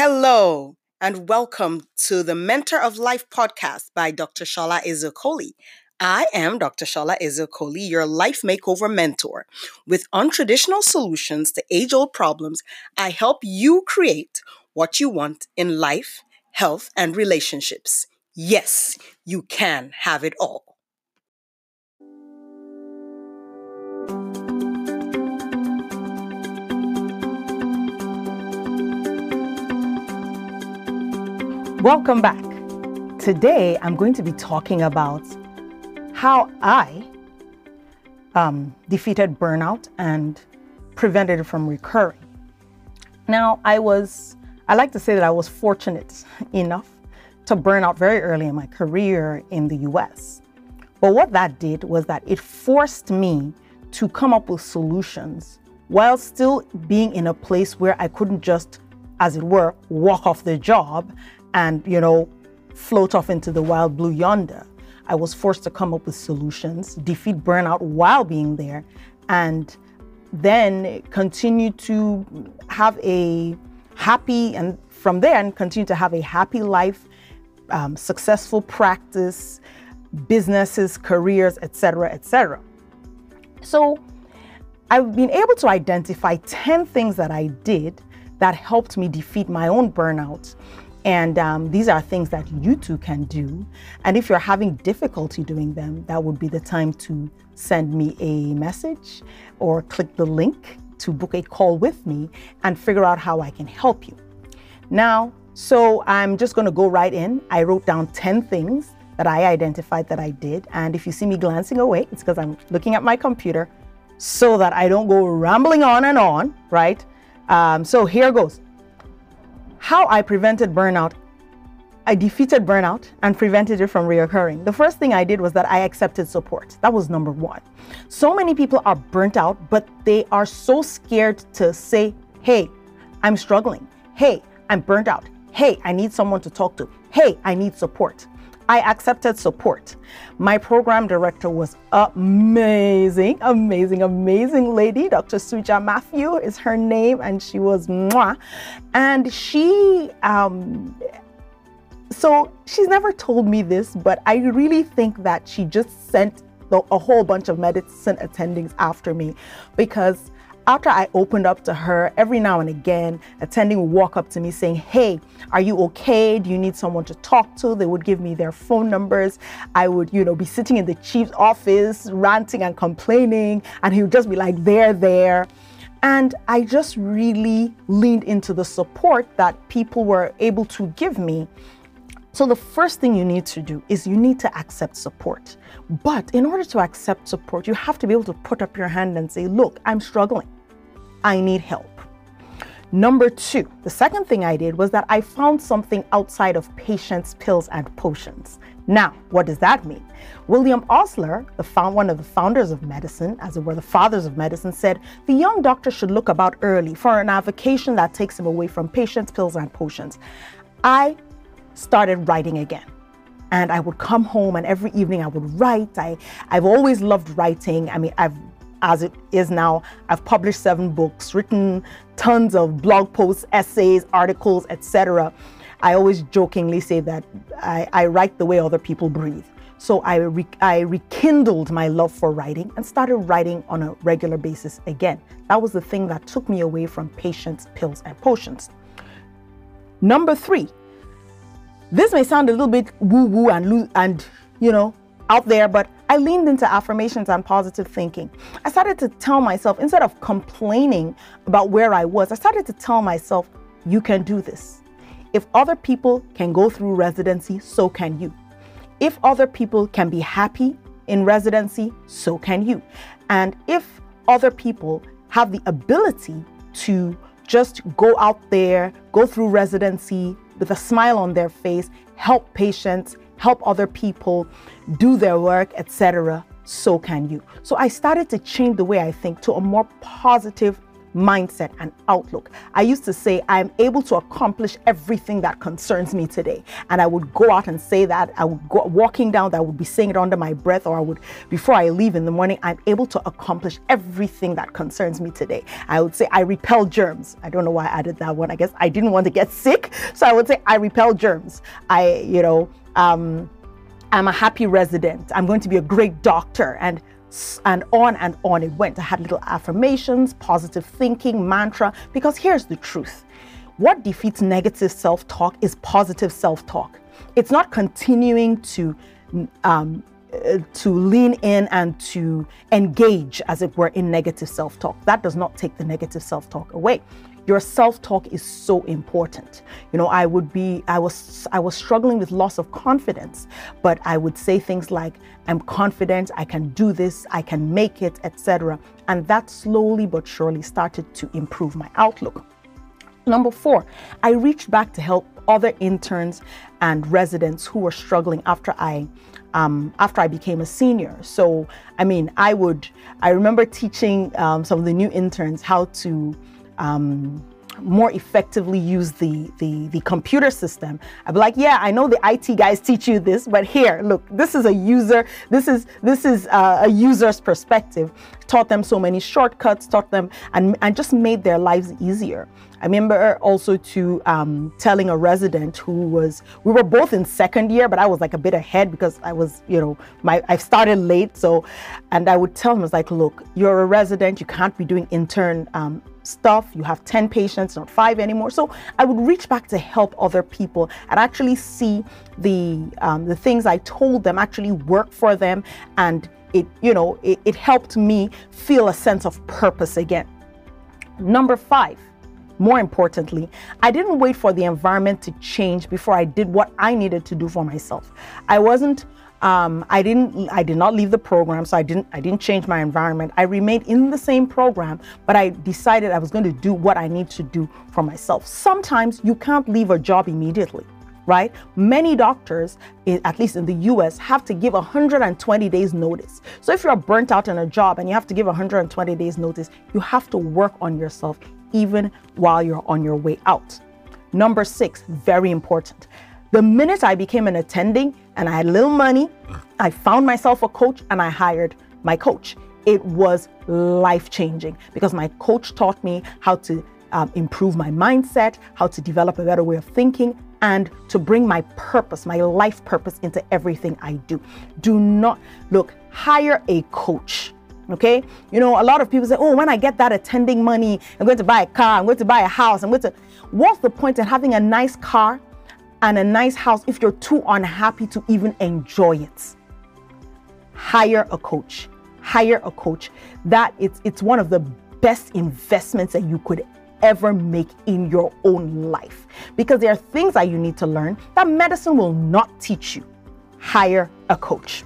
Hello, and welcome to the Mentor of Life podcast by Dr. Shola Ezeokoli. I am Dr. Shola Ezeokoli, your life makeover mentor. With untraditional solutions to age old problems, I help you create what you want in life, health, and relationships. Yes, you can have it all. Welcome back. Today, I'm going to be talking about how I um, defeated burnout and prevented it from recurring. Now, I was, I like to say that I was fortunate enough to burn out very early in my career in the US. But what that did was that it forced me to come up with solutions while still being in a place where I couldn't just, as it were, walk off the job and, you know, float off into the wild blue yonder. I was forced to come up with solutions, defeat burnout while being there, and then continue to have a happy, and from there, and continue to have a happy life, um, successful practice, businesses, careers, etc., etc. So I've been able to identify 10 things that I did that helped me defeat my own burnout and um, these are things that you too can do. And if you're having difficulty doing them, that would be the time to send me a message or click the link to book a call with me and figure out how I can help you. Now, so I'm just to go right in. I wrote down 10 things that I identified that I did. And if you see me glancing away, it's because I'm looking at my computer so that I don't go rambling on and on, right? Um, so here goes. How I prevented burnout. I defeated burnout and prevented it from reoccurring. The first thing I did was that I accepted support. That was number one. So many people are burnt out, but they are so scared to say, hey, I'm struggling. Hey, I'm burnt out. Hey, I need someone to talk to. Hey, I need support. I accepted support. My program director was amazing, amazing, amazing lady. Dr. Suja Matthew is her name, and she was mwah. And she, um, so she's never told me this, but I really think that she just sent a whole bunch of medicine attendings after me because after I opened up to her, every now and again, attending would walk up to me saying, Hey, are you okay? Do you need someone to talk to? They would give me their phone numbers. I would, you know, be sitting in the chief's office, ranting and complaining, and he would just be like, There, there. And I just really leaned into the support that people were able to give me. So, the first thing you need to do is you need to accept support. But in order to accept support, you have to be able to put up your hand and say, Look, I'm struggling. I need help. Number two, the second thing I did was that I found something outside of patients' pills, and potions. Now, what does that mean? William Osler, found, one of the founders of medicine, as it were the fathers of medicine, said the young doctor should look about early for an avocation that takes him away from patients' pills, and potions. I started writing again. And I would come home and every evening I would write. I, I've always loved writing. I mean, I've as it is now. I've published seven books, written tons of blog posts, essays, articles, etc. I always jokingly say that I, I, write the way other people breathe. So I, re, I rekindled my love for writing and started writing on a regular basis again. That was the thing that took me away from patients, pills, and potions. Number three, this may sound a little bit woo woo and, and you know, out there, but I leaned into affirmations and positive thinking. I started to tell myself, instead of complaining about where I was, I started to tell myself, you can do this. If other people can go through residency, so can you. If other people can be happy in residency, so can you. And if other people have the ability to just go out there, go through residency with a smile on their face, help patients, help other people do their work, etc., so can you. So I started to change the way I think to a more positive mindset, and outlook. I used to say, I am able to accomplish everything that concerns me today. And I would go out and say that. I would go walking down, I would be saying it under my breath, or I would, before I leave in the morning, I'm able to accomplish everything that concerns me today. I would say, I repel germs. I don't know why I added that one. I guess I didn't want to get sick. So I would say, I repel germs. I, you know, um, I'm a happy resident. I'm going to be a great doctor. And and on and on it went. I had little affirmations, positive thinking, mantra, because here's the truth. What defeats negative self talk is positive self talk. It's not continuing to um, uh, to lean in and to engage, as it were, in negative self talk. That does not take the negative self talk away. Your self-talk is so important. You know i would be i was i was struggling with loss of confidence but i would say things like i'm confident i can do this i can make it etc and that slowly but surely started to improve my outlook. Number 4 i reached back to help other interns and residents who were struggling after I um, after I became a senior. So I mean, I would I remember teaching um, some of the new interns how to um, more effectively use the, the, the computer system. I'd be like, yeah, I know the IT guys teach you this, but here, look, this is a user, this is this is uh, a user's perspective. Taught them so many shortcuts, taught them, and, and just made their lives easier. I remember also to um, telling a resident who was, we were both in second year, but I was like a bit ahead because I was, you know, my I started late. So, and I would tell him, I was like, look, you're a resident, you can't be doing intern um, stuff. You have 10 patients, not five anymore. So I would reach back to help other people and actually see the um, the things I told them actually work for them, and it you know it, it helped me feel a sense of purpose again. Number five. More importantly, I didn't wait for the environment to change before I did what I needed to do for myself. I wasn't um, I didn't I did not leave the program, so I didn't I didn't change my environment. I remained in the same program, but I decided I was going to do what I need to do for myself. Sometimes you can't leave a job immediately right? Many doctors, at least in the US, have to give 120 days notice. So if you're burnt out in a job and you have to give 120 days notice, you have to work on yourself even while you're on your way out. Number six, very important. The minute I became an attending and I had little money, I found myself a coach and I hired my coach. It was life changing because my coach taught me how to um, improve my mindset, how to develop a better way of thinking, and to bring my purpose, my life purpose into everything I do. Do not look, hire a coach. Okay, you know, a lot of people say, Oh, when I get that attending money, I'm going to buy a car, I'm going to buy a house, I'm going to. What's the point in having a nice car and a nice house if you're too unhappy to even enjoy it. Hire a coach. Hire a coach. That it's it's one of the best investments that you could ever make in your own life because there are things that you need to learn that medicine will not teach you. Hire a coach.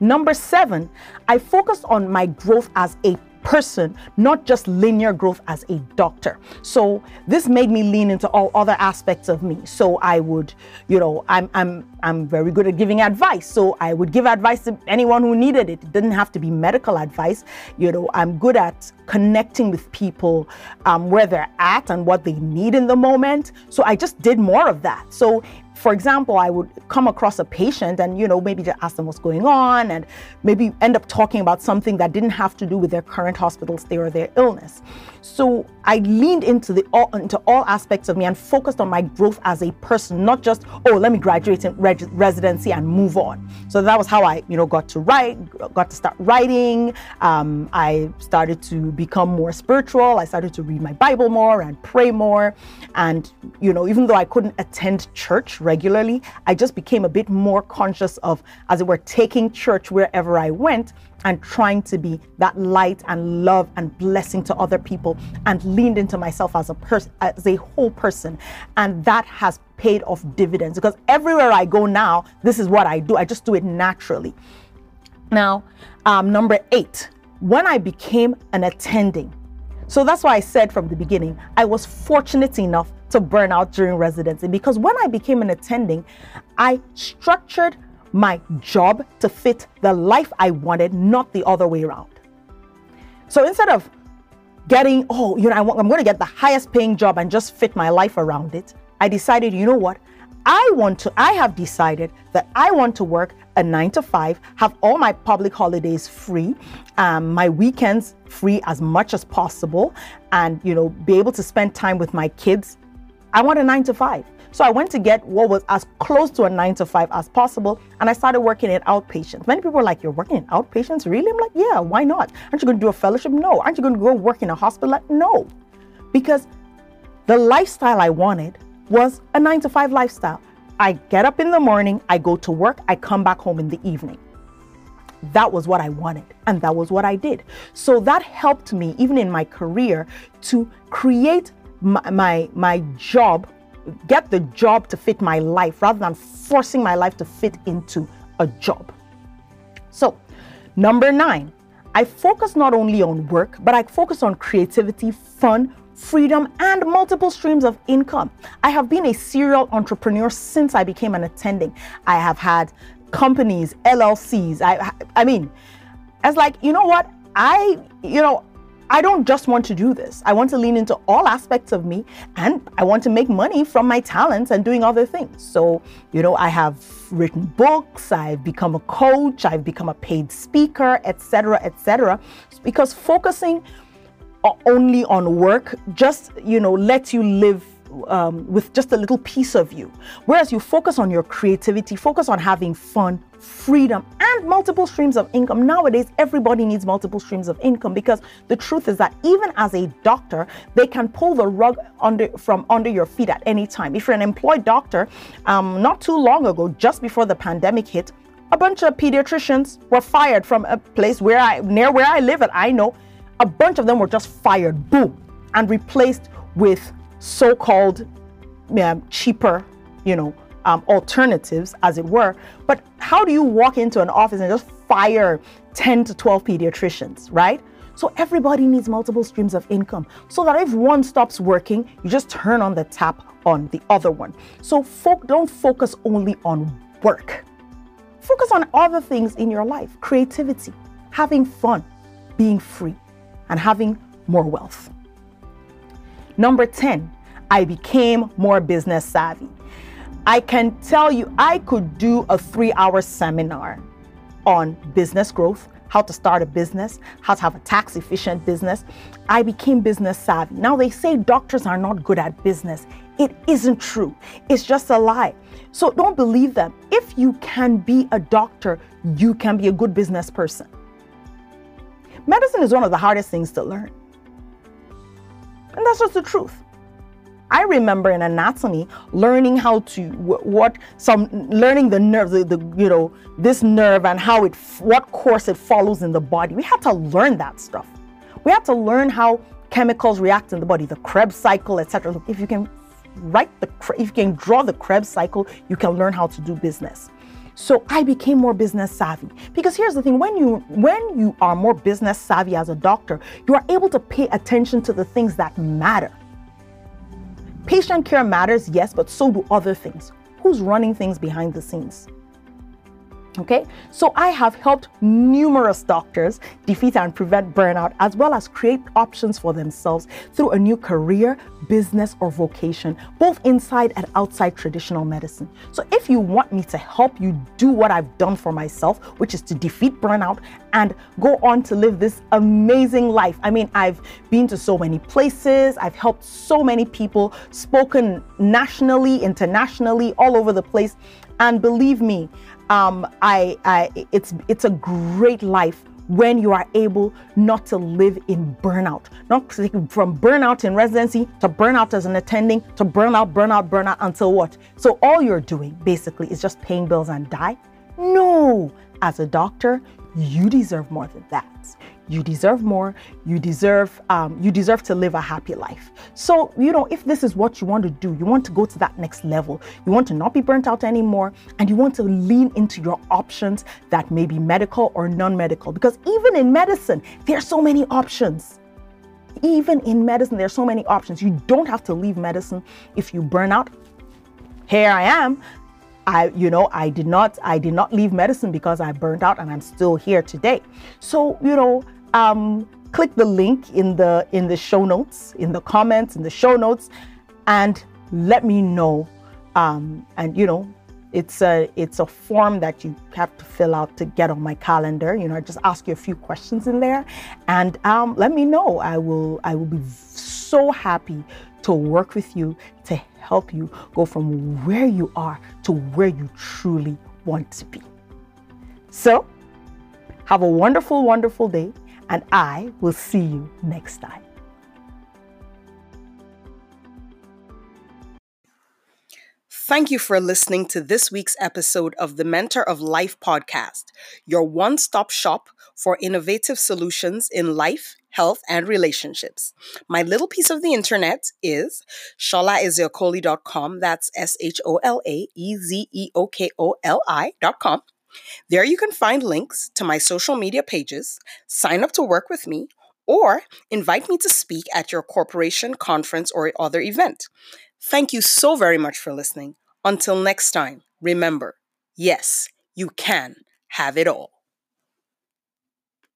Number seven, I focused on my growth as a person, not just linear growth as a doctor. So this made me lean into all other aspects of me. So I would, you know, I'm I'm I'm very good at giving advice. So I would give advice to anyone who needed it. It didn't have to be medical advice. You know, I'm good at connecting with people um, where they're at and what they need in the moment. So I just did more of that. So for example, I would come across a patient and, you know, maybe just ask them what's going on and maybe end up talking about something that didn't have to do with their current hospital stay or their illness. So I leaned into the all, into all aspects of me and focused on my growth as a person, not just, oh, let me graduate in residency and move on. So that was how I, you know, got to write, got to start writing. Um, I started to become more spiritual. I started to read my Bible more and pray more. And, you know, even though I couldn't attend church regularly, I just became a bit more conscious of, as it were, taking church wherever I went and trying to be that light and love and blessing to other people and leaned into myself as a person as a whole person. And that has paid off dividends because everywhere i go now this is what i do. I just do it naturally. Now um, number eight when i became an attending so that's why i said from the beginning i was fortunate enough to burn out during residency because when i became an attending i structured my job to fit the life I wanted, not the other way around. So instead of getting, oh, you know, I I'm going to get the highest paying job and just fit my life around it. I decided, you know what? I want to, I have decided that I want to work a nine to five, have all my public holidays free, um, my weekends free as much as possible, and, you know, be able to spend time with my kids. I want a nine to five. So I went to get what was as close to a nine to five as possible, and I started working in outpatients. Many people are like, "You're working in outpatients, really?" I'm like, "Yeah, why not? Aren't you going to do a fellowship? No. Aren't you going to go work in a hospital? Like, no, because the lifestyle I wanted was a nine to five lifestyle. I get up in the morning, I go to work, I come back home in the evening. That was what I wanted, and that was what I did. So that helped me, even in my career, to create my, my, my job, get the job to fit my life rather than forcing my life to fit into a job. So, number nine, I focus not only on work, but I focus on creativity, fun, freedom, and multiple streams of income. I have been a serial entrepreneur since I became an attending. I have had companies, LLCs. I, I mean, it's like, you know what? I, you know, I don't just want to do this. I want to lean into all aspects of me and I want to make money from my talents and doing other things. So, you know, I have written books, I've become a coach, I've become a paid speaker, etc., etc. Because focusing only on work just you know lets you live um, with just a little piece of you. Whereas you focus on your creativity, focus on having fun, freedom, and multiple streams of income. Nowadays, everybody needs multiple streams of income because the truth is that even as a doctor, they can pull the rug under from under your feet at any time. If you're an employed doctor, um, not too long ago, just before the pandemic hit, a bunch of pediatricians were fired from a place where I near where I live, and I know a bunch of them were just fired, boom, and replaced with so-called cheaper, you know, um, alternatives, as it were. But how do you walk into an office and just fire 10 to 12 pediatricians, right? So everybody needs multiple streams of income so that if one stops working, you just turn on the tap on the other one. So folk don't focus only on work. Focus on other things in your life, creativity, having fun, being free and having more wealth. Number 10, I became more business savvy. I can tell you, I could do a three hour seminar on business growth, how to start a business, how to have a tax efficient business. I became business savvy. Now, they say doctors are not good at business. It isn't true, it's just a lie. So don't believe them. If you can be a doctor, you can be a good business person. Medicine is one of the hardest things to learn. And that's just the truth. I remember in anatomy learning how to what some learning the nerve, the, the, you know this nerve and how it what course it follows in the body. We had to learn that stuff. We had to learn how chemicals react in the body, the Krebs cycle, etc. If you can write the if you can draw the Krebs cycle, you can learn how to do business. So I became more business savvy. Because here's the thing, when you when you are more business savvy as a doctor, you are able to pay attention to the things that matter. Patient care matters, yes, but so do other things. Who's running things behind the scenes? Okay, so I have helped numerous doctors defeat and prevent burnout as well as create options for themselves through a new career, business, or vocation, both inside and outside traditional medicine. So if you want me to help you do what I've done for myself, which is to defeat burnout and go on to live this amazing life. I mean, I've been to so many places, I've helped so many people, spoken nationally, internationally, all over the place. And believe me, um, I, I, it's, it's a great life when you are able not to live in burnout, not from burnout in residency to burnout as an attending to burnout, burnout, burnout until what? So all you're doing basically is just paying bills and die? No, as a doctor, you deserve more than that. You deserve more. You deserve um, you deserve to live a happy life. So you know, if this is what you want to do, you want to go to that next level. You want to not be burnt out anymore, and you want to lean into your options that may be medical or non-medical. Because even in medicine, there are so many options. Even in medicine, there are so many options. You don't have to leave medicine if you burn out. Here I am. I, you know, I did not, I did not leave medicine because I burned out and I'm still here today. So, you know, um, click the link in the in the show notes, in the comments, in the show notes, and let me know. Um, and you know, it's a it's a form that you have to fill out to get on my calendar. You know, I just ask you a few questions in there, and um, let me know. I will I will be so happy to work with you to help you go from where you are to where you truly want to be. So, have a wonderful, wonderful day, and I will see you next time. Thank you for listening to this week's episode of the Mentor of Life podcast, your one stop shop for innovative solutions in life, health, and relationships. My little piece of the internet is sholaezeokoli.com. That's S H O L A E Z E O K O L I.com. There you can find links to my social media pages, sign up to work with me, or invite me to speak at your corporation, conference, or other event. Thank you so very much for listening. Until next time, remember yes, you can have it all.